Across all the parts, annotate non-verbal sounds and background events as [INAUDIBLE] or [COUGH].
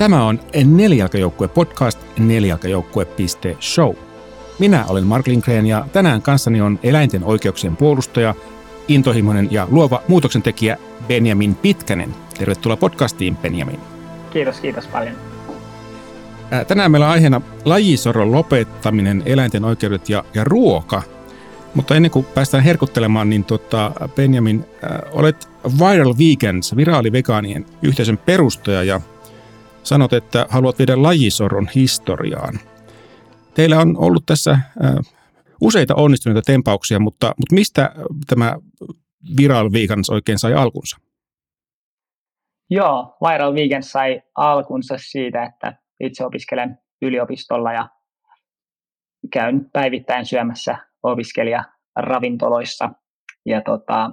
Tämä on Nelijalkajoukkue podcast nelijalkajoukkue.show. Minä olen Mark Lindgren ja tänään kanssani on eläinten oikeuksien puolustaja, intohimoinen ja luova muutoksen tekijä Benjamin Pitkänen. Tervetuloa podcastiin, Benjamin. Kiitos, kiitos paljon. Tänään meillä on aiheena lajisoron lopettaminen, eläinten oikeudet ja, ja ruoka. Mutta ennen kuin päästään herkuttelemaan, niin tota, Benjamin, äh, olet Viral Vegans, viraalivegaanien yhteisön perustaja ja sanot, että haluat viedä lajisoron historiaan. Teillä on ollut tässä useita onnistuneita tempauksia, mutta, mutta mistä tämä Viral Vegans oikein sai alkunsa? Joo, Viral Vegans sai alkunsa siitä, että itse opiskelen yliopistolla ja käyn päivittäin syömässä opiskelijaravintoloissa. Ja tota,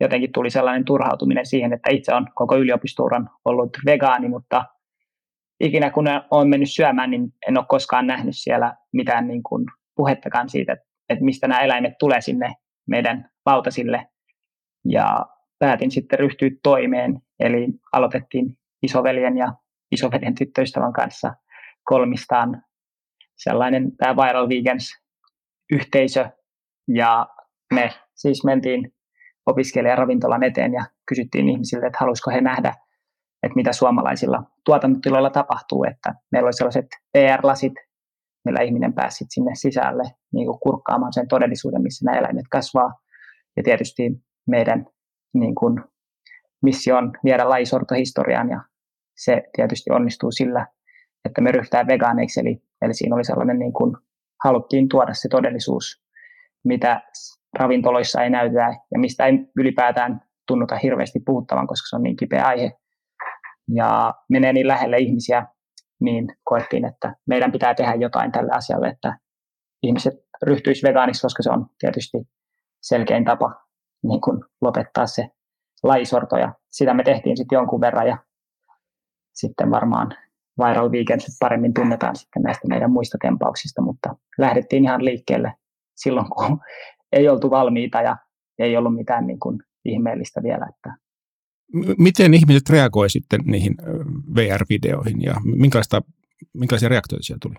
jotenkin tuli sellainen turhautuminen siihen, että itse on koko yliopistouran ollut vegaani, mutta ikinä kun olen mennyt syömään, niin en ole koskaan nähnyt siellä mitään niin kuin puhettakaan siitä, että mistä nämä eläimet tulee sinne meidän lautasille. Ja päätin sitten ryhtyä toimeen, eli aloitettiin isoveljen ja isoveljen tyttöystävän kanssa kolmistaan sellainen tämä Viral Vegans yhteisö, ja me siis mentiin opiskelijaravintolan eteen ja kysyttiin ihmisiltä, että haluaisiko he nähdä, että mitä suomalaisilla tuotantotiloilla tapahtuu, että meillä oli sellaiset PR-lasit, millä ihminen pääsi sinne sisälle niin kuin kurkkaamaan sen todellisuuden, missä nämä eläimet kasvaa. Ja tietysti meidän niin kuin, missio on viedä lajisortohistoriaan ja se tietysti onnistuu sillä, että me ryhdytään vegaaneiksi. Eli, eli siinä oli sellainen, niin kuin, haluttiin tuoda se todellisuus, mitä ravintoloissa ei näytetä ja mistä ei ylipäätään tunnuta hirveästi puhuttavan, koska se on niin kipeä aihe ja menee niin lähelle ihmisiä, niin koettiin, että meidän pitää tehdä jotain tälle asialle, että ihmiset ryhtyisivät vegaaniksi, koska se on tietysti selkein tapa niin kuin lopettaa se lajisorto. Ja sitä me tehtiin sitten jonkun verran ja sitten varmaan Viral Weekend paremmin tunnetaan sitten näistä meidän muista tempauksista, mutta lähdettiin ihan liikkeelle silloin, kun ei oltu valmiita ja ei ollut mitään niin kuin ihmeellistä vielä. Että Miten ihmiset reagoivat sitten niihin VR-videoihin ja minkälaista, minkälaisia reaktioita siellä tuli?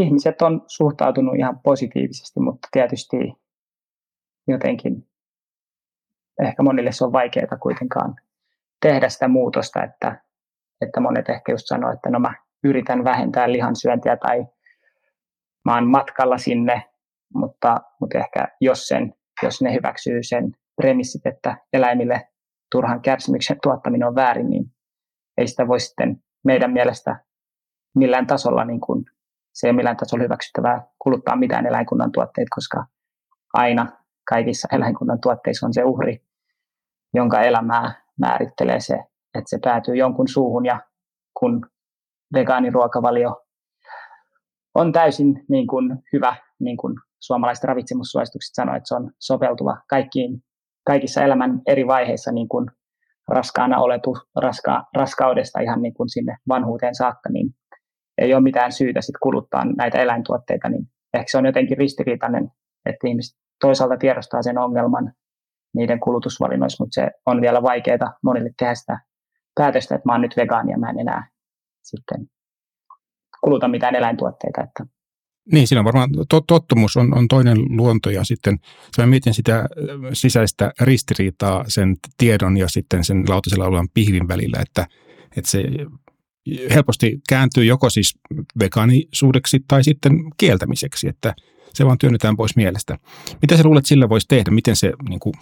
Ihmiset on suhtautunut ihan positiivisesti, mutta tietysti jotenkin ehkä monille se on vaikeaa kuitenkaan tehdä sitä muutosta, että, että monet ehkä just sanoo, että no mä yritän vähentää lihansyöntiä tai mä oon matkalla sinne, mutta, mutta ehkä jos, sen, jos ne hyväksyy sen premissit, että eläimille turhan kärsimyksen tuottaminen on väärin, niin ei sitä voi sitten meidän mielestä millään tasolla, niin kuin, se ei millään tasolla hyväksyttävää kuluttaa mitään eläinkunnan tuotteita, koska aina kaikissa eläinkunnan tuotteissa on se uhri, jonka elämää määrittelee se, että se päätyy jonkun suuhun. Ja kun vegaaniruokavalio on täysin niin kuin hyvä, niin kuin suomalaiset ravitsemussuositukset sanoo, että se on sopeutuva kaikkiin kaikissa elämän eri vaiheissa niin kuin raskaana oletu, raska, raskaudesta ihan niin kuin sinne vanhuuteen saakka, niin ei ole mitään syytä sit kuluttaa näitä eläintuotteita, niin ehkä se on jotenkin ristiriitainen, että ihmiset toisaalta tiedostaa sen ongelman niiden kulutusvalinnoissa, mutta se on vielä vaikeaa monille tehdä sitä päätöstä, että mä oon nyt vegaani ja mä en enää sitten kuluta mitään eläintuotteita. Että niin, siinä on varmaan tottumus on, on toinen luonto ja sitten mä mietin sitä sisäistä ristiriitaa sen tiedon ja sitten sen lautasella olevan pihvin välillä, että, että se helposti kääntyy joko siis vegaanisuudeksi tai sitten kieltämiseksi, että se vaan työnnetään pois mielestä. Mitä sä luulet sillä voisi tehdä? Miten se niin kuin,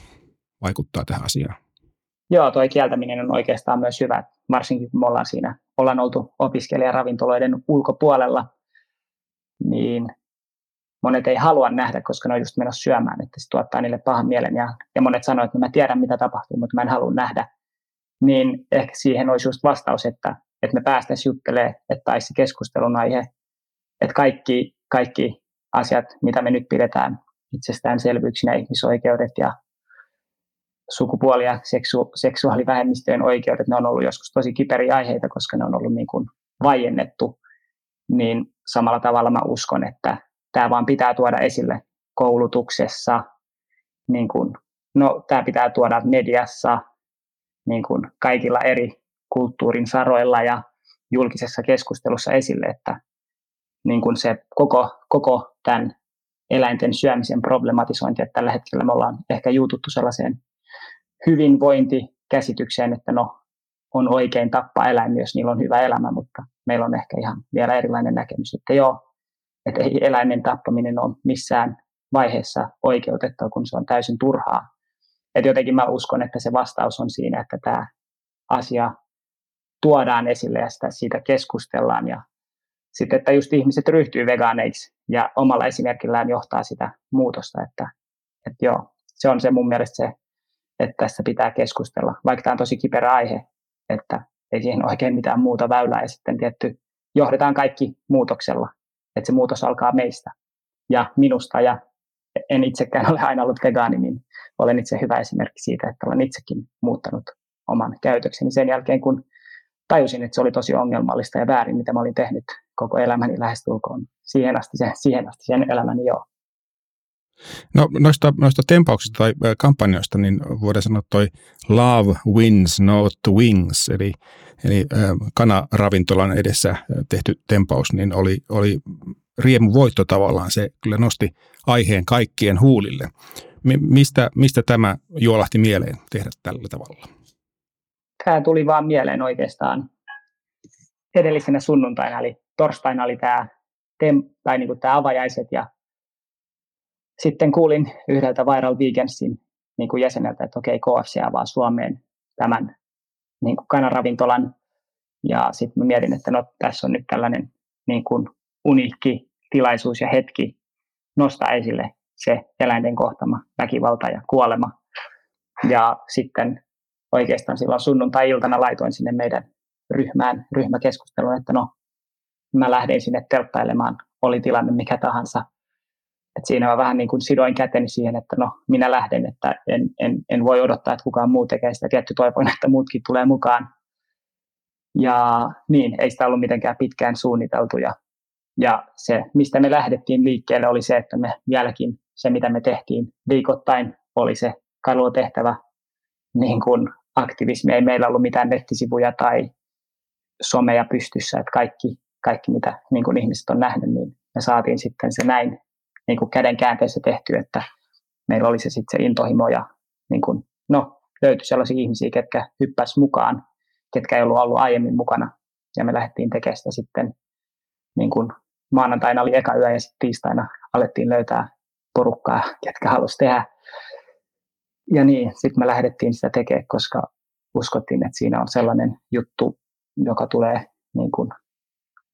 vaikuttaa tähän asiaan? Joo, tuo kieltäminen on oikeastaan myös hyvä, varsinkin kun me ollaan siinä, ollaan oltu opiskelijaravintoloiden ulkopuolella – niin monet ei halua nähdä, koska ne on just menossa syömään, että se tuottaa niille pahan mielen. Ja, ja monet sanoo, että no mä tiedän, mitä tapahtuu, mutta mä en halua nähdä. Niin ehkä siihen olisi just vastaus, että, että me päästäisiin juttelemaan, että taisi keskustelun aihe, että kaikki, kaikki asiat, mitä me nyt pidetään itsestäänselvyyksinä, ihmisoikeudet ja sukupuoli- ja seksu- seksuaalivähemmistöjen oikeudet, ne on ollut joskus tosi kiperiä aiheita, koska ne on ollut niin kuin vaiennettu niin samalla tavalla mä uskon, että tämä vaan pitää tuoda esille koulutuksessa, niin kun, no tämä pitää tuoda mediassa, niin kun kaikilla eri kulttuurin saroilla ja julkisessa keskustelussa esille, että niin kuin se koko, koko tämän eläinten syömisen problematisointi, että tällä hetkellä me ollaan ehkä juututtu sellaiseen hyvinvointikäsitykseen, että no, on oikein tappaa eläimiä, jos niillä on hyvä elämä, mutta meillä on ehkä ihan vielä erilainen näkemys, että joo, että ei eläimen tappaminen ole missään vaiheessa oikeutettua, kun se on täysin turhaa. Että jotenkin mä uskon, että se vastaus on siinä, että tämä asia tuodaan esille ja sitä, siitä keskustellaan. Ja sitten, että just ihmiset ryhtyy vegaaneiksi ja omalla esimerkillään johtaa sitä muutosta, että, että joo, se on se mun mielestä se, että tässä pitää keskustella, vaikka tämä on tosi kiperä aihe, että ei siihen oikein mitään muuta väylää ja sitten tietty johdetaan kaikki muutoksella, että se muutos alkaa meistä ja minusta ja en itsekään [LAUGHS] ole aina ollut vegaani, niin olen itse hyvä esimerkki siitä, että olen itsekin muuttanut oman käytökseni sen jälkeen, kun tajusin, että se oli tosi ongelmallista ja väärin, mitä mä olin tehnyt koko elämäni lähestulkoon siihen asti sen, siihen asti sen elämäni joo. No noista, noista tempauksista tai kampanjoista, niin voidaan sanoa toi love wins, not wings, eli, eli kanaravintolan edessä tehty tempaus, niin oli, oli riemu voitto tavallaan. Se kyllä nosti aiheen kaikkien huulille. Mistä, mistä tämä juolahti mieleen tehdä tällä tavalla? Tämä tuli vaan mieleen oikeastaan edellisenä sunnuntaina, eli torstaina oli tämä, tem, tai niin kuin tämä avajaiset ja sitten kuulin yhdeltä Viral Vegansin niin kuin jäseneltä, että okei, KFC avaa Suomeen tämän niin kuin kanaravintolan. Ja sitten mietin, että no, tässä on nyt tällainen niin kuin uniikki tilaisuus ja hetki nostaa esille se eläinten kohtama väkivalta ja kuolema. Ja sitten oikeastaan silloin sunnuntai-iltana laitoin sinne meidän ryhmään, ryhmäkeskustelun, että no, mä lähdin sinne telttailemaan, oli tilanne mikä tahansa. Et siinä mä vähän niin kuin sidoin käteni siihen, että no, minä lähden, että en, en, en voi odottaa, että kukaan muu tekee sitä. Tietty toivon, että muutkin tulee mukaan. Ja niin, ei sitä ollut mitenkään pitkään suunniteltu. Ja, ja se, mistä me lähdettiin liikkeelle, oli se, että me vieläkin se, mitä me tehtiin viikoittain, oli se kalua tehtävä niin kuin aktivismi. Ei meillä ollut mitään nettisivuja tai someja pystyssä, että kaikki, kaikki mitä niin kuin ihmiset on nähnyt, niin me saatiin sitten se näin niin kuin käden käänteessä tehty, että meillä oli se sitten se intohimo ja niin kuin, no, löytyi sellaisia ihmisiä, ketkä hyppäs mukaan, ketkä ei ollut ollut aiemmin mukana. Ja me lähdettiin tekemään sitä sitten niin kuin maanantaina oli eka yö ja sitten tiistaina alettiin löytää porukkaa, ketkä halusi tehdä. Ja niin, sitten me lähdettiin sitä tekemään, koska uskottiin, että siinä on sellainen juttu, joka tulee niin kuin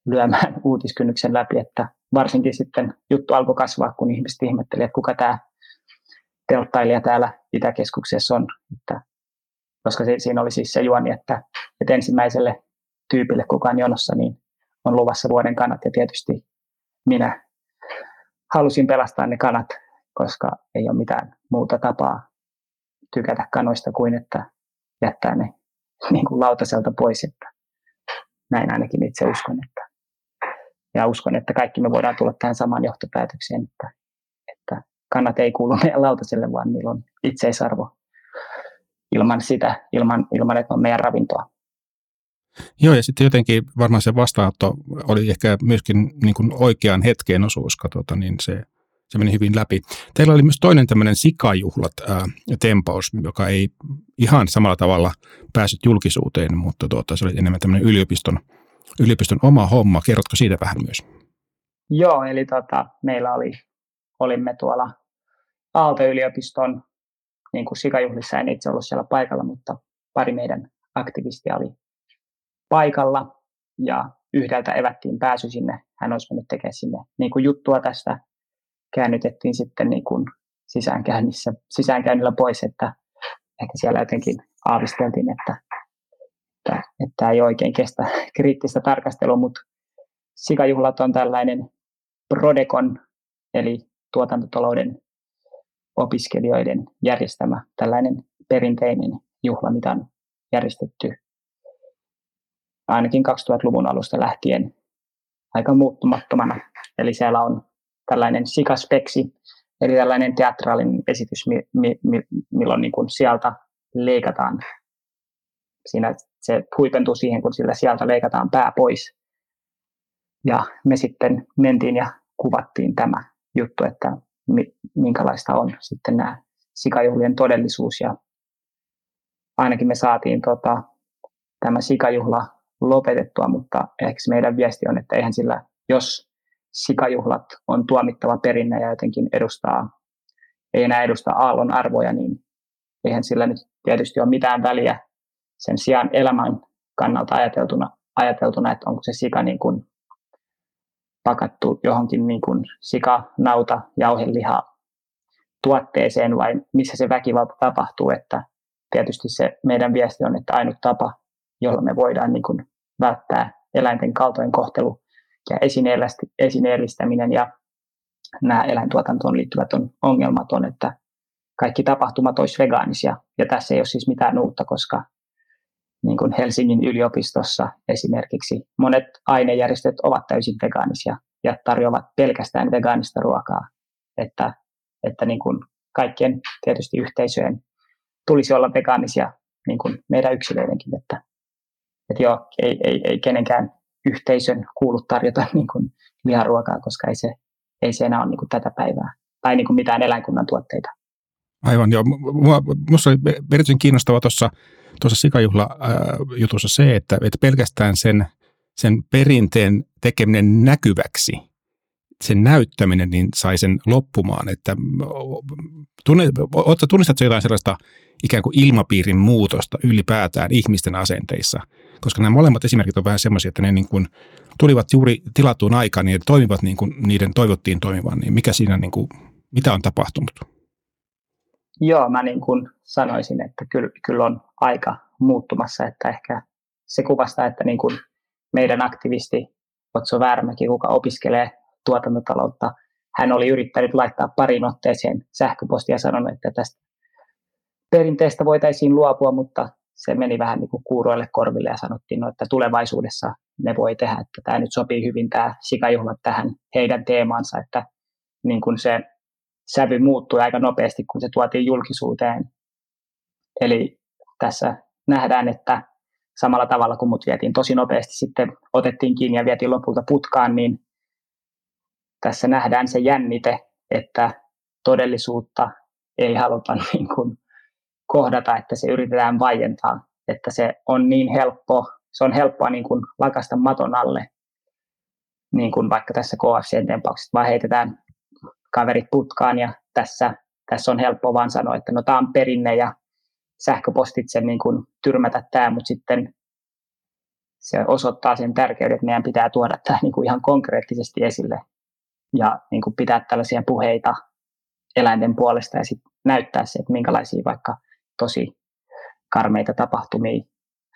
lyömään [LAUGHS] uutiskynnyksen läpi, että varsinkin sitten juttu alkoi kasvaa, kun ihmiset ihmetteli, että kuka tämä telttailija täällä Itäkeskuksessa on. Että, koska se, siinä oli siis se juoni, että, että ensimmäiselle tyypille kukaan jonossa niin on luvassa vuoden kanat ja tietysti minä halusin pelastaa ne kanat, koska ei ole mitään muuta tapaa tykätä kanoista kuin että jättää ne [LAUGHS] niin kuin lautaselta pois, että näin ainakin itse uskon, että ja uskon, että kaikki me voidaan tulla tähän samaan johtopäätökseen, että, että kannat ei kuulu meidän lautaselle, vaan niillä on itseisarvo ilman sitä, ilman, ilman että on meidän ravintoa. Joo, ja sitten jotenkin varmaan se vastaanotto oli ehkä myöskin niin kuin oikean hetkeen osuus, tuota, niin se, se meni hyvin läpi. Teillä oli myös toinen tämmöinen sikajuhlat ää, tempaus, joka ei ihan samalla tavalla päässyt julkisuuteen, mutta tuota, se oli enemmän tämmöinen yliopiston yliopiston oma homma. Kerrotko siitä vähän myös? Joo, eli tota, meillä oli, olimme tuolla Aalto-yliopiston niin kuin sikajuhlissa, en itse ollut siellä paikalla, mutta pari meidän aktivistia oli paikalla ja yhdeltä evättiin pääsy sinne. Hän olisi mennyt tekemään sinne niin kuin juttua tästä. Käännytettiin sitten niin kuin sisäänkäynnissä, sisäänkäynnillä pois, että ehkä siellä jotenkin aavisteltiin, että että, että ei oikein kestä [LAUGHS] kriittistä tarkastelua, mutta sikajuhlat on tällainen Prodekon, eli tuotantotalouden opiskelijoiden järjestämä tällainen perinteinen juhla, mitä on järjestetty ainakin 2000-luvun alusta lähtien aika muuttumattomana. Eli siellä on tällainen sikaspeksi, eli tällainen teatraalinen esitys, milloin niin kuin sieltä leikataan siinä se huipentuu siihen, kun sillä sieltä leikataan pää pois. Ja me sitten mentiin ja kuvattiin tämä juttu, että minkälaista on sitten nämä sikajuhlien todellisuus. Ja ainakin me saatiin tota, tämä sikajuhla lopetettua, mutta ehkä meidän viesti on, että eihän sillä, jos sikajuhlat on tuomittava perinne ja jotenkin edustaa, ei enää edusta aallon arvoja, niin eihän sillä nyt tietysti ole mitään väliä sen sijaan elämän kannalta ajateltuna, ajateltuna että onko se sika niin kuin pakattu johonkin niin kuin sika, nauta, jauheliha tuotteeseen vai missä se väkivalta tapahtuu, että tietysti se meidän viesti on, että ainut tapa, jolla me voidaan niin kuin välttää eläinten kaltoinkohtelu ja esineellistäminen ja nämä eläintuotantoon liittyvät on ongelmat on, että kaikki tapahtumat olisi vegaanisia. Ja tässä ei ole siis mitään uutta, koska niin kuin Helsingin yliopistossa esimerkiksi monet ainejärjestöt ovat täysin vegaanisia ja tarjoavat pelkästään vegaanista ruokaa. Että, että niin kuin kaikkien tietysti yhteisöjen tulisi olla vegaanisia niin kuin meidän yksilöidenkin, että, että joo, ei, ei, ei kenenkään yhteisön kuulu tarjota [LAUGHS] niin kuin liharuokaa, koska ei se, ei se enää ole niin kuin tätä päivää tai niin kuin mitään eläinkunnan tuotteita. Aivan, joo. Minusta oli erityisen kiinnostavaa tuossa, tuossa sikajuhla-jutussa se, että, että pelkästään sen, sen perinteen tekeminen näkyväksi, sen näyttäminen, niin sai sen loppumaan. Että tunne, tunnistatko jotain sellaista ikään kuin ilmapiirin muutosta ylipäätään ihmisten asenteissa? Koska nämä molemmat esimerkit on vähän semmoisia, että ne niin kuin tulivat juuri tilattuun aikaan niin toimivat niin kuin niiden toivottiin toimivan. Niin mikä siinä, niin kuin, mitä on tapahtunut? Joo, mä niin kuin sanoisin, että kyllä, kyllä on aika muuttumassa, että ehkä se kuvastaa, että niin kuin meidän aktivisti Otso Värmäki, kuka opiskelee tuotantotaloutta, hän oli yrittänyt laittaa parin otteeseen sähköpostia ja sanonut, että tästä perinteestä voitaisiin luopua, mutta se meni vähän niin kuin kuuroille korville ja sanottiin, no, että tulevaisuudessa ne voi tehdä, että tämä nyt sopii hyvin tämä sikajuhlat tähän heidän teemaansa, että niin kuin se sävy muuttui aika nopeasti, kun se tuotiin julkisuuteen. Eli tässä nähdään, että samalla tavalla kuin mut vietiin tosi nopeasti sitten otettiin kiinni ja vietiin lopulta putkaan, niin tässä nähdään se jännite, että todellisuutta ei haluta [LAUGHS] niin kuin kohdata, että se yritetään vaientaa, että se on niin helppo, se on helppoa niin kuin lakasta maton alle, niin kuin vaikka tässä KFCn tempauksessa, vaan heitetään kaverit putkaan ja tässä, tässä on helppo vaan sanoa, että no tämä on perinne ja sähköpostitse niin kuin tyrmätä tämä, mutta sitten se osoittaa sen tärkeyden, että meidän pitää tuoda tämä niin kuin ihan konkreettisesti esille ja niin kuin pitää tällaisia puheita eläinten puolesta ja sitten näyttää se, että minkälaisia vaikka tosi karmeita tapahtumia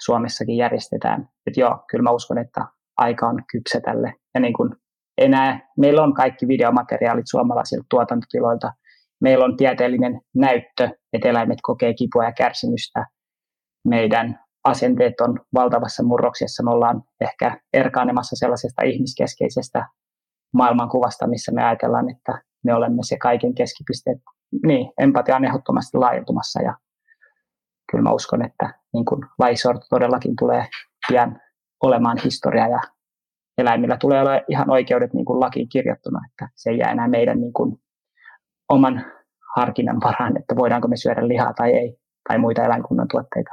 Suomessakin järjestetään. Että joo, kyllä mä uskon, että aika on kypsä tälle. Ja niin kuin enää, meillä on kaikki videomateriaalit suomalaisilta tuotantotiloilta. Meillä on tieteellinen näyttö, että eläimet kokee kipua ja kärsimystä. Meidän asenteet on valtavassa murroksessa. Me ollaan ehkä erkaanemassa sellaisesta ihmiskeskeisestä maailmankuvasta, missä me ajatellaan, että me olemme se kaiken keskipiste. Niin, empatia on ehdottomasti laajentumassa ja kyllä mä uskon, että niin kuin todellakin tulee pian olemaan historia ja eläimillä tulee olla ihan oikeudet niin kuin lakiin kirjattuna, että se ei jää enää meidän niin kuin oman harkinnan varaan, että voidaanko me syödä lihaa tai ei, tai muita eläinkunnan tuotteita.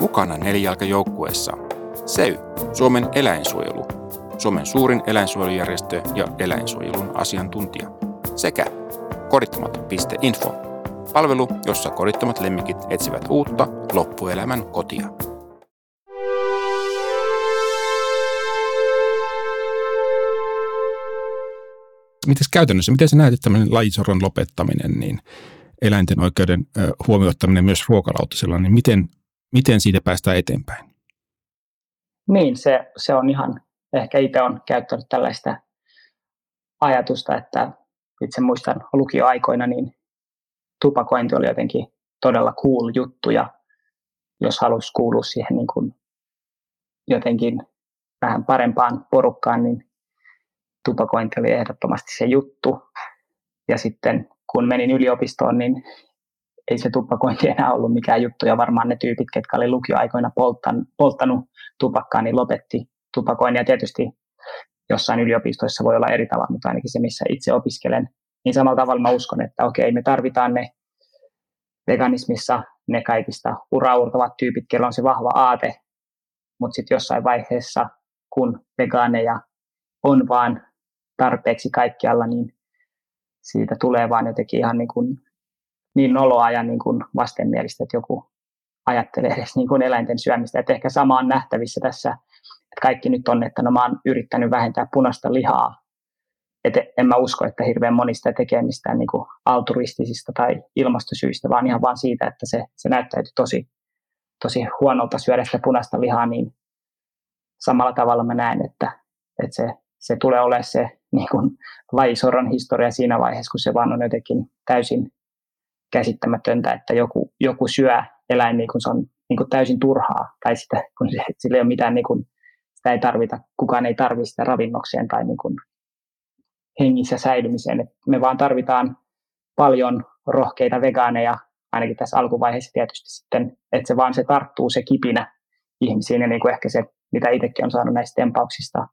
Mukana nelijalkajoukkueessa SEY, Suomen eläinsuojelu, Suomen suurin eläinsuojelujärjestö ja eläinsuojelun asiantuntija, sekä kodittomat.info, palvelu, jossa kodittomat lemmikit etsivät uutta loppuelämän kotia. Miten käytännössä, miten sä näet, että tämmöinen lajisoron lopettaminen, niin eläinten oikeuden huomioittaminen myös ruokalautasella, niin miten, miten siitä päästään eteenpäin? Niin, se, se on ihan, ehkä itse on käyttänyt tällaista ajatusta, että itse muistan lukioaikoina, niin tupakointi oli jotenkin todella cool juttu ja jos halusi kuulua siihen niin kuin jotenkin vähän parempaan porukkaan, niin tupakointi oli ehdottomasti se juttu. Ja sitten kun menin yliopistoon, niin ei se tupakointi enää ollut mikään juttu, ja varmaan ne tyypit, ketkä oli lukioaikoina polttan, polttanut tupakkaa, niin lopetti tupakoinnin, ja tietysti jossain yliopistoissa voi olla eri tavalla, mutta ainakin se, missä itse opiskelen, niin samalla tavalla mä uskon, että okei, me tarvitaan ne veganismissa ne kaikista uraurtavat tyypit, kello on se vahva aate, mutta sitten jossain vaiheessa, kun vegaaneja on vaan tarpeeksi kaikkialla, niin siitä tulee vaan jotenkin ihan niin, kuin, niin noloa ja niin kuin vastenmielistä, että joku ajattelee edes niin kuin eläinten syömistä. Että ehkä sama on nähtävissä tässä, että kaikki nyt on, että no mä oon yrittänyt vähentää punaista lihaa. Et en mä usko, että hirveän monista tekee mistään niin kuin alturistisista tai ilmastosyistä, vaan ihan vaan siitä, että se, se näyttäytyy tosi, tosi huonolta syödä sitä punaista lihaa, niin samalla tavalla mä näen, että, että se, se tulee olemaan se niin kuin lajisoron historia siinä vaiheessa, kun se vaan on jotenkin täysin käsittämätöntä, että joku, joku syö eläin niin kuin se on niin kuin täysin turhaa, tai sitä, kun se, sillä ei ole mitään, niin kuin, sitä ei tarvita, kukaan ei tarvitse sitä ravinnokseen tai niin kuin hengissä säilymiseen. Et me vaan tarvitaan paljon rohkeita vegaaneja, ainakin tässä alkuvaiheessa tietysti sitten, että se vaan se tarttuu se kipinä ihmisiin ja niin kuin ehkä se, mitä itsekin on saanut näistä tempauksista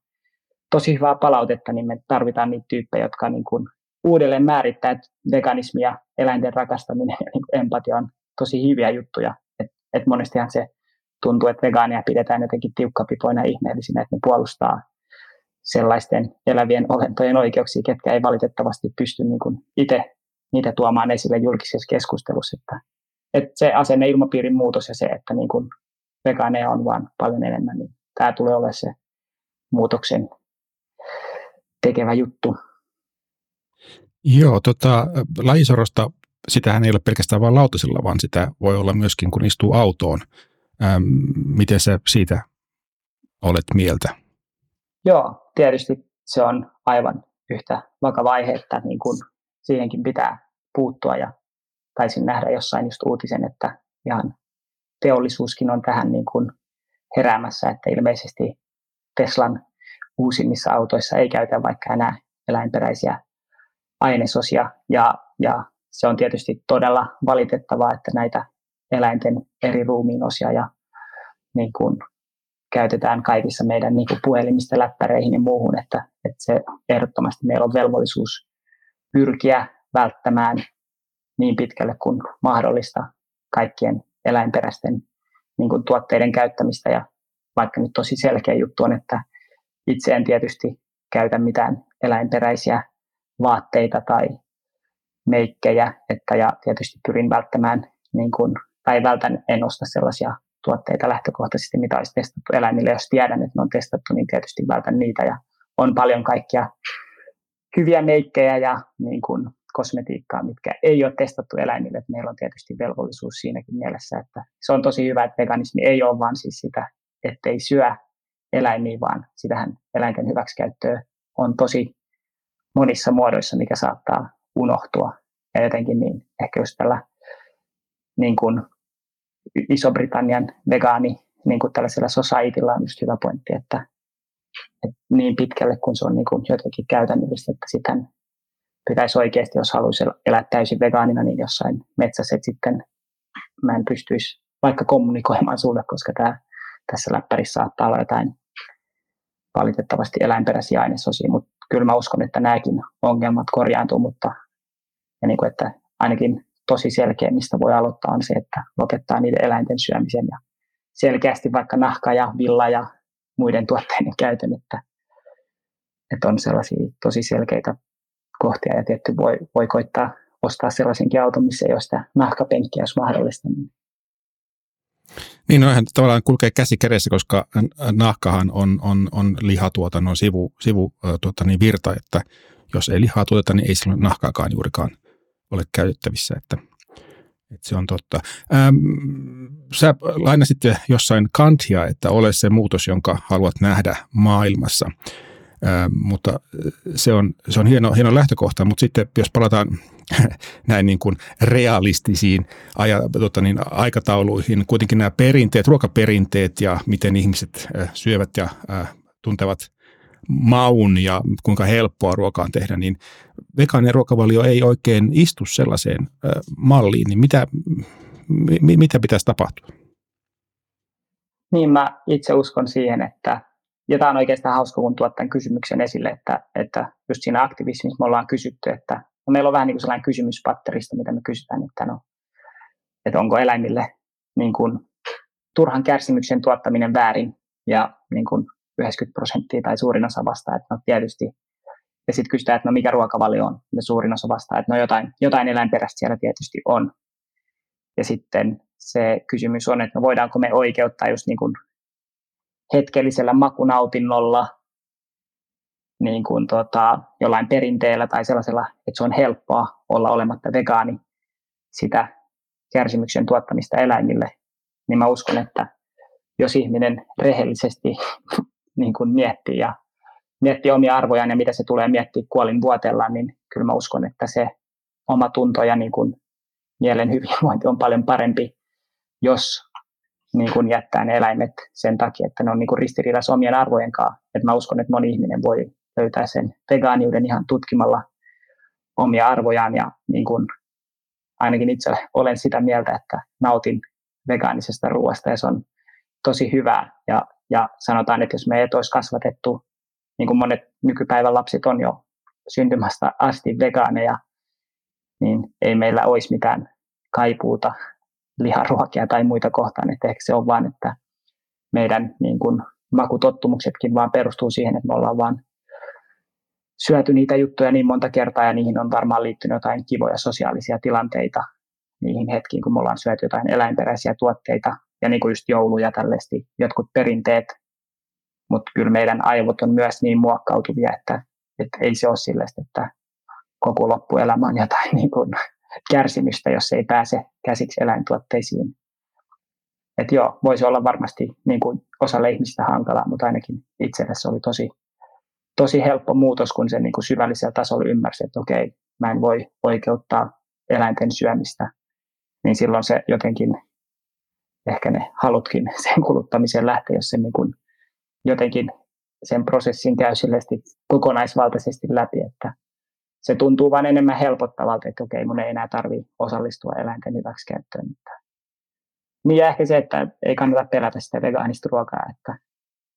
tosi hyvää palautetta, niin me tarvitaan niitä tyyppejä, jotka niin kuin uudelleen määrittää, että veganismi ja eläinten rakastaminen ja niin empatia on tosi hyviä juttuja. Et, et monestihan se tuntuu, että vegaaneja pidetään jotenkin tiukkapipoina ihmeellisinä, että ne puolustaa sellaisten elävien olentojen oikeuksia, ketkä ei valitettavasti pysty niin kuin itse niitä tuomaan esille julkisessa keskustelussa. Että, että se asenne ilmapiirin muutos ja se, että niin kuin vegaaneja on vaan paljon enemmän, niin tämä tulee olemaan se muutoksen tekevä juttu. Joo, tota, lajisorosta, sitähän ei ole pelkästään vain lautasella, vaan sitä voi olla myöskin, kun istuu autoon. Ähm, miten sä siitä olet mieltä? Joo, tietysti se on aivan yhtä vakava aihe, että niin kun siihenkin pitää puuttua ja taisin nähdä jossain just uutisen, että ihan teollisuuskin on tähän niin kuin heräämässä, että ilmeisesti Teslan uusimmissa autoissa ei käytä vaikka enää eläinperäisiä ainesosia. Ja, ja se on tietysti todella valitettavaa, että näitä eläinten eri ruumiin osia ja niin kuin käytetään kaikissa meidän niin kuin puhelimista läppäreihin ja muuhun, että, että se ehdottomasti meillä on velvollisuus pyrkiä välttämään niin pitkälle kuin mahdollista kaikkien eläinperäisten niin kuin tuotteiden käyttämistä. Ja vaikka nyt tosi selkeä juttu on, että itse en tietysti käytä mitään eläinperäisiä vaatteita tai meikkejä, että ja tietysti pyrin välttämään, niin kuin, tai vältän, en osta sellaisia tuotteita lähtökohtaisesti, mitä olisi testattu eläimille. Jos tiedän, että ne on testattu, niin tietysti vältän niitä ja on paljon kaikkia hyviä meikkejä ja niin kuin, kosmetiikkaa, mitkä ei ole testattu eläimille. Että meillä on tietysti velvollisuus siinäkin mielessä, että se on tosi hyvä, että veganismi ei ole vain siis sitä, ettei syö eläimiä, vaan sitähän eläinten hyväksikäyttöä on tosi monissa muodoissa, mikä saattaa unohtua. Ja jotenkin niin, ehkä just tällä niin kuin Iso-Britannian vegaani niin kuin tällaisella societylla on just hyvä pointti, että, että niin pitkälle kun se on niin kuin jotenkin käytännöllistä, että sitten pitäisi oikeasti, jos haluaisi elää täysin vegaanina, niin jossain metsässä, että sitten mä en pystyisi vaikka kommunikoimaan sulle, koska tämä, tässä läppärissä saattaa olla jotain valitettavasti eläinperäisiä ainesosia, mutta kyllä mä uskon, että nämäkin ongelmat korjaantuu, mutta ja niin kuin, että ainakin tosi selkeä, mistä voi aloittaa, on se, että lopettaa niiden eläinten syömisen ja selkeästi vaikka nahka ja villa ja muiden tuotteiden käytön, että, että on sellaisia tosi selkeitä kohtia ja tietty voi, voi koittaa ostaa sellaisenkin auton, missä ei ole sitä nahkapenkkiä, jos mahdollista. Niin niin, no tavallaan kulkee käsi kädessä, koska nahkahan on, on, on lihatuotannon sivu, sivu tuota, niin virta, että jos ei lihaa tuoteta, niin ei silloin nahkaakaan juurikaan ole käytettävissä, että, että se on totta. Ähm, sä lainasit jossain kantia, että ole se muutos, jonka haluat nähdä maailmassa. Ähm, mutta se on, se on hieno, hieno lähtökohta, mutta sitten jos palataan [LAUGHS] näin niin kuin realistisiin aja, tota niin, aikatauluihin. Kuitenkin nämä perinteet, ruokaperinteet ja miten ihmiset äh, syövät ja äh, tuntevat maun ja kuinka helppoa ruokaa on tehdä, niin vegaaninen ruokavalio ei oikein istu sellaiseen malliin, niin mitä, mitä pitäisi tapahtua? Niin mä itse uskon siihen, että ja tämä on oikeastaan hauska, kun tuot tämän kysymyksen esille, että, että just siinä aktivismissa me ollaan kysytty, että no meillä on vähän niin kuin sellainen kysymyspatterista, mitä me kysytään, että, no, että onko eläimille niin kuin, turhan kärsimyksen tuottaminen väärin, ja niin kuin 90 prosenttia tai suurin osa vastaa, että no tietysti. Ja sitten kysytään, että no mikä ruokavalio on, ja suurin osa vastaa, että no jotain, jotain eläinperäistä siellä tietysti on. Ja sitten se kysymys on, että no voidaanko me oikeuttaa just niin kuin hetkellisellä makunautinnolla niin kuin tota, jollain perinteellä tai sellaisella, että se on helppoa olla olematta vegaani sitä kärsimyksen tuottamista eläimille, niin mä uskon, että jos ihminen rehellisesti [LAUGHS] niin kuin miettii ja miettii omia arvojaan ja mitä se tulee miettiä kuolin vuotellaan, niin kyllä mä uskon, että se oma tunto ja niin kuin mielen hyvinvointi on paljon parempi, jos niin kuin jättää ne eläimet sen takia, että ne on niin kuin ristiriidassa omien arvojen kanssa. Et mä uskon, että moni ihminen voi löytää sen vegaaniuden ihan tutkimalla omia arvojaan ja niin kuin ainakin itse olen sitä mieltä, että nautin vegaanisesta ruoasta ja se on tosi hyvää. Ja, ja sanotaan, että jos me ei olisi kasvatettu, niin kuin monet nykypäivän lapset on jo syntymästä asti vegaaneja, niin ei meillä olisi mitään kaipuuta liharuokia tai muita kohtaan. Että ehkä se on vaan, että meidän niin kuin, makutottumuksetkin vaan perustuu siihen, että me ollaan vaan syöty niitä juttuja niin monta kertaa ja niihin on varmaan liittynyt jotain kivoja sosiaalisia tilanteita niihin hetkiin, kun me ollaan syöty jotain eläinperäisiä tuotteita ja niin kuin just jouluja tällaisesti, jotkut perinteet, mutta kyllä meidän aivot on myös niin muokkautuvia, että, että ei se ole sille, että koko loppuelämä on jotain [LAUGHS] niin kuin kärsimystä, jos ei pääse käsiksi eläintuotteisiin. Et joo, voisi olla varmasti niin kuin osalle ihmistä hankalaa, mutta ainakin itselle se oli tosi, tosi helppo muutos, kun se niin kuin syvällisellä tasolla ymmärsi, että okei, mä en voi oikeuttaa eläinten syömistä, niin silloin se jotenkin, ehkä ne halutkin [LAUGHS] sen kuluttamiseen lähteä, jos se niin kuin jotenkin sen prosessin käy kokonaisvaltaisesti läpi, että se tuntuu vain enemmän helpottavalta, että okei, mun ei enää tarvi osallistua eläinten hyväksikäyttöön. Niin ja ehkä se, että ei kannata pelätä sitä vegaanista ruokaa, että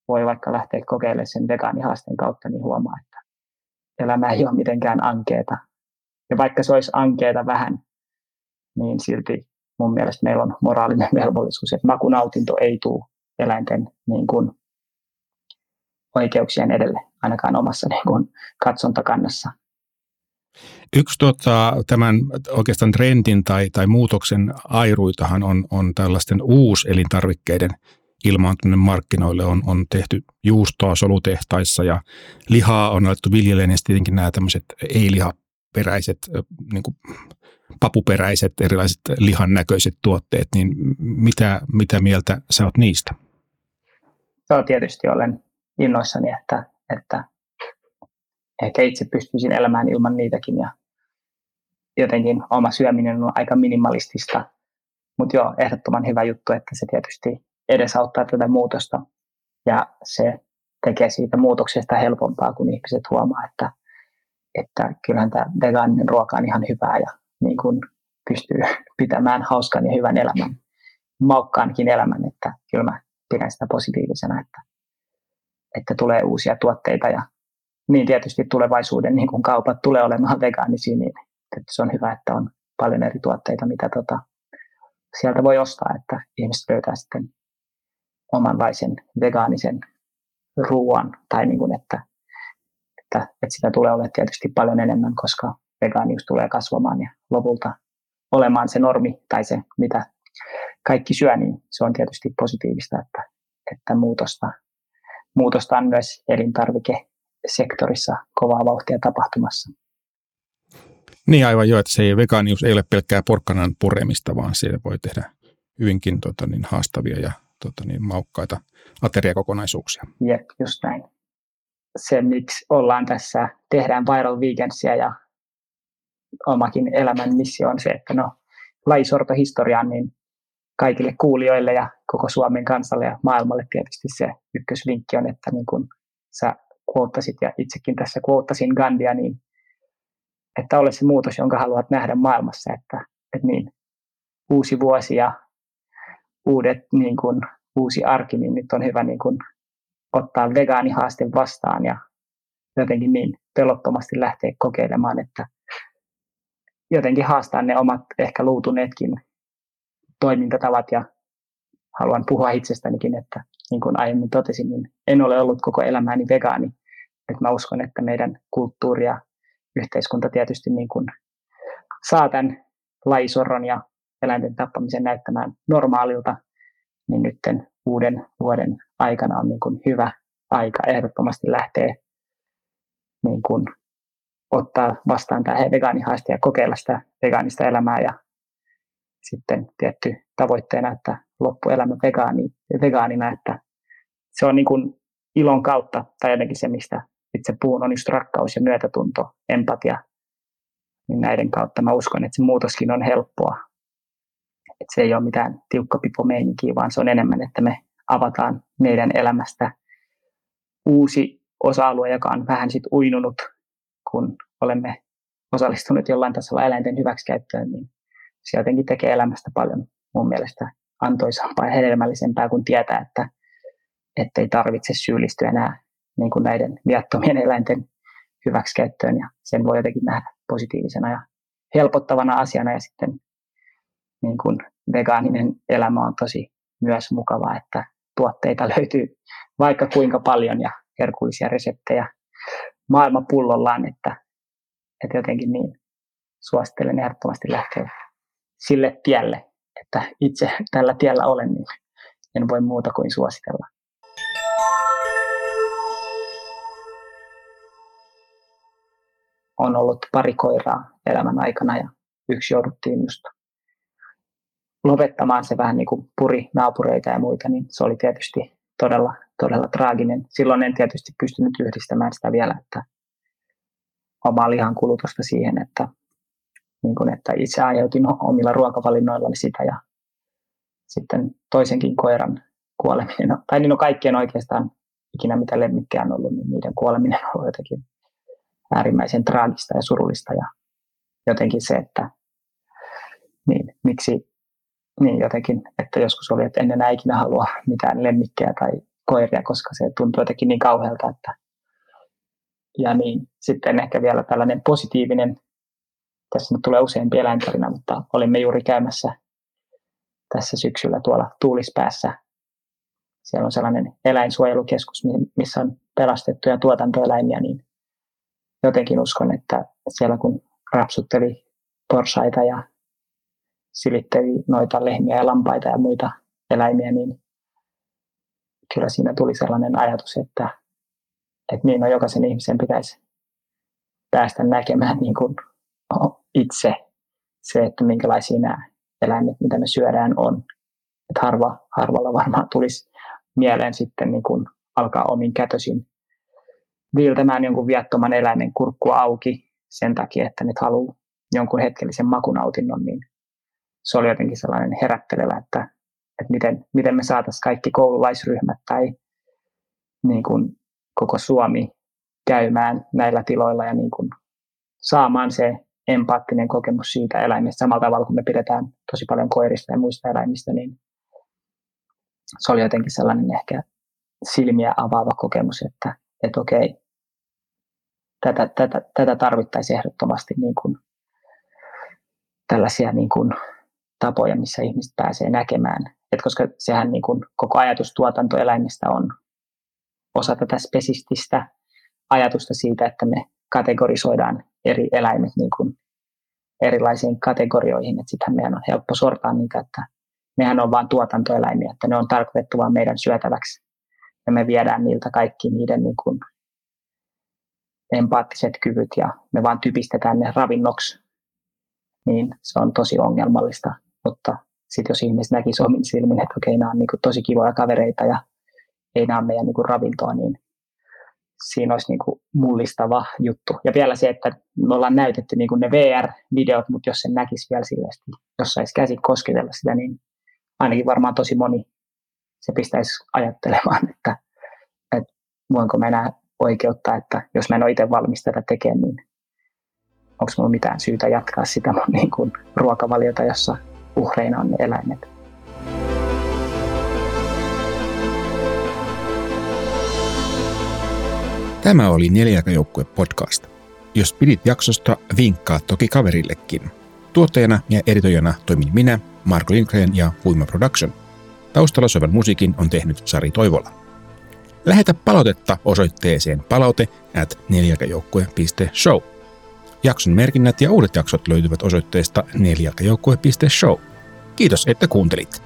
voi vaikka lähteä kokeilemaan sen vegaanihaasteen kautta, niin huomaa, että elämä ei ole mitenkään ankeeta. Ja vaikka se olisi ankeeta vähän, niin silti mun mielestä meillä on moraalinen [LAUGHS] velvollisuus, että makunautinto ei tule eläinten niin kuin, oikeuksien edelle, ainakaan omassa niin kuin, katsontakannassa. Yksi tota, tämän oikeastaan trendin tai, tai muutoksen airuitahan on, on tällaisten uuselintarvikkeiden ilmaantuminen markkinoille. On, on tehty juustoa solutehtaissa ja lihaa on alettu viljelemään ja tietenkin nämä tämmöiset ei-lihaperäiset, niin kuin papuperäiset, erilaiset lihan näköiset tuotteet, niin mitä, mitä mieltä sä oot niistä? Joo, tietysti olen innoissani, että, että ehkä itse pystyisin elämään ilman niitäkin ja jotenkin oma syöminen on aika minimalistista. Mutta joo, ehdottoman hyvä juttu, että se tietysti edesauttaa tätä muutosta. Ja se tekee siitä muutoksesta helpompaa, kun ihmiset huomaa, että, että kyllähän tämä vegaaninen ruoka on ihan hyvää ja niin kun pystyy [LAUGHS] pitämään hauskan ja hyvän elämän, maukkaankin elämän, että kyllä mä pidän sitä positiivisena, että, että tulee uusia tuotteita ja niin tietysti tulevaisuuden niin kun kaupat tulee olemaan vegaanisia, niin että se on hyvä, että on paljon eri tuotteita, mitä tota, sieltä voi ostaa, että ihmiset löytää sitten omanlaisen vegaanisen ruoan, tai niin kuin, että, että, että sitä tulee olemaan tietysti paljon enemmän, koska vegaanius tulee kasvamaan ja lopulta olemaan se normi tai se, mitä kaikki syö, niin se on tietysti positiivista, että, että muutosta, muutosta on myös elintarvikesektorissa kovaa vauhtia tapahtumassa. Niin aivan joo, että se vegaanius ei ole pelkkää porkkanan puremista, vaan siellä voi tehdä hyvinkin tota, niin, haastavia ja tota, niin, maukkaita ateriakokonaisuuksia. Jep, just näin. Se, miksi ollaan tässä, tehdään viral weekendsia ja omakin elämän missio on se, että no, lajisortohistoriaan niin kaikille kuulijoille ja koko Suomen kansalle ja maailmalle tietysti se ykkösvinkki on, että niin kun sä kuottasit ja itsekin tässä kuottasin Gandia, niin että ole se muutos, jonka haluat nähdä maailmassa, että, että niin, uusi vuosi ja uudet, niin kuin, uusi arki, niin nyt on hyvä niin kuin, ottaa vegaanihaaste vastaan ja jotenkin niin pelottomasti lähteä kokeilemaan, että jotenkin haastaa ne omat ehkä luutuneetkin toimintatavat ja haluan puhua itsestänikin, että niin kuin aiemmin totesin, niin en ole ollut koko elämääni vegaani. Että mä uskon, että meidän kulttuuri ja yhteiskunta tietysti niin kuin saa tämän laisorron ja eläinten tappamisen näyttämään normaalilta, niin nyt uuden vuoden aikana on niin kuin hyvä aika ehdottomasti lähteä niin kuin ottaa vastaan tämä vegaanihaaste ja kokeilla sitä vegaanista elämää ja sitten tietty tavoitteena, että loppuelämä vegaani, vegaanina, että se on niin kuin ilon kautta tai jotenkin se, mistä itse puhun, on just rakkaus ja myötätunto, empatia. Niin näiden kautta mä uskon, että se muutoskin on helppoa. Että se ei ole mitään tiukka pipo vaan se on enemmän, että me avataan meidän elämästä uusi osa-alue, joka on vähän sit uinunut, kun olemme osallistuneet jollain tasolla eläinten hyväksikäyttöön, niin se jotenkin tekee elämästä paljon mun mielestä antoisampaa ja hedelmällisempää, kun tietää, että ei tarvitse syyllistyä enää niin kuin näiden viattomien eläinten hyväksikäyttöön. Ja sen voi jotenkin nähdä positiivisena ja helpottavana asiana. Ja sitten niin kuin vegaaninen elämä on tosi myös mukavaa, että tuotteita [LAUGHS] löytyy vaikka kuinka paljon ja herkullisia reseptejä maailma pullollaan, että, että jotenkin niin suosittelen ehdottomasti lähteä sille tielle, että itse tällä tiellä olen, niin en voi muuta kuin suositella. On ollut pari koiraa elämän aikana ja yksi jouduttiin just lopettamaan. Se vähän niin kuin puri naapureita ja muita, niin se oli tietysti todella, todella traaginen. Silloin en tietysti pystynyt yhdistämään sitä vielä, että omaa lihan kulutusta siihen, että, niin kuin, että itse aiheutin omilla ruokavalinnoillani sitä ja sitten toisenkin koiran kuoleminen, [LAUGHS] tai niin on kaikkien oikeastaan ikinä mitä lemmikkejä on ollut, niin niiden kuoleminen on ollut jotenkin äärimmäisen traagista ja surullista ja jotenkin se, että niin, miksi niin jotenkin, että joskus oli, että en enää ikinä halua mitään lemmikkejä tai koiria, koska se tuntuu jotenkin niin kauhealta, että ja niin sitten ehkä vielä tällainen positiivinen, tässä nyt tulee useampi eläintarina, mutta olimme juuri käymässä tässä syksyllä tuolla Tuulispäässä. Siellä on sellainen eläinsuojelukeskus, missä on pelastettuja tuotantoeläimiä, niin jotenkin uskon, että siellä kun rapsutteli porsaita ja silitteli noita lehmiä ja lampaita ja muita eläimiä, niin kyllä siinä tuli sellainen ajatus, että, että niin no jokaisen ihmisen pitäisi päästä näkemään niin kuin itse se, että minkälaisia nämä eläimet, mitä me syödään, on. Että harva, harvalla varmaan tulisi mieleen sitten niin kuin alkaa omin kätösin viiltämään jonkun viattoman eläimen kurkkua auki sen takia, että nyt haluaa jonkun hetkellisen makunautinnon, niin se oli jotenkin sellainen herättelevä, että, että miten, miten me saataisiin kaikki koululaisryhmät tai niin kuin koko Suomi käymään näillä tiloilla ja niin kuin saamaan se empaattinen kokemus siitä eläimestä. Samalla tavalla kuin me pidetään tosi paljon koirista ja muista eläimistä, niin se oli jotenkin sellainen ehkä silmiä avaava kokemus, että, että okei, tätä, tätä, tätä tarvittaisiin ehdottomasti niin kuin tällaisia niin kuin tapoja, missä ihmiset pääsee näkemään. Et koska sehän niin kuin koko ajatus tuotantoeläimistä on osa tätä spesististä ajatusta siitä, että me kategorisoidaan eri eläimet niin kuin erilaisiin kategorioihin, että sittenhän meidän on helppo sortaa niitä, että nehän on vain tuotantoeläimiä, että ne on tarkoitettu vain meidän syötäväksi. Ja me viedään niiltä kaikki niiden niin kuin empaattiset kyvyt ja me vaan typistetään ne ravinnoksi, niin se on tosi ongelmallista. Mutta sitten jos ihmiset näkisi omin silmin, että okei, nämä on niin tosi kivoja kavereita ja ei nämä meidän niin ravintoa, niin siinä olisi niin kuin mullistava juttu. Ja vielä se, että me ollaan näytetty niin kuin ne VR-videot, mutta jos sen näkisi vielä silleesti, jos saisi käsin kosketella sitä, niin ainakin varmaan tosi moni se pistäisi ajattelemaan, että, että voinko mä enää oikeutta, että jos mä en ole itse valmis tätä tekemään, niin onko minulla mitään syytä jatkaa sitä niin kuin ruokavaliota, jossa uhreina on ne eläimet. Tämä oli Neljäkajoukkue podcast. Jos pidit jaksosta, vinkkaa toki kaverillekin. Tuottajana ja editoijana toimin minä, Marko Lindgren ja Huima Production. Taustalla soivan musiikin on tehnyt Sari Toivola. Lähetä palautetta osoitteeseen palaute at neljäkajoukkue.show. Jakson merkinnät ja uudet jaksot löytyvät osoitteesta neljäkajoukkue.show. Kiitos, että kuuntelit.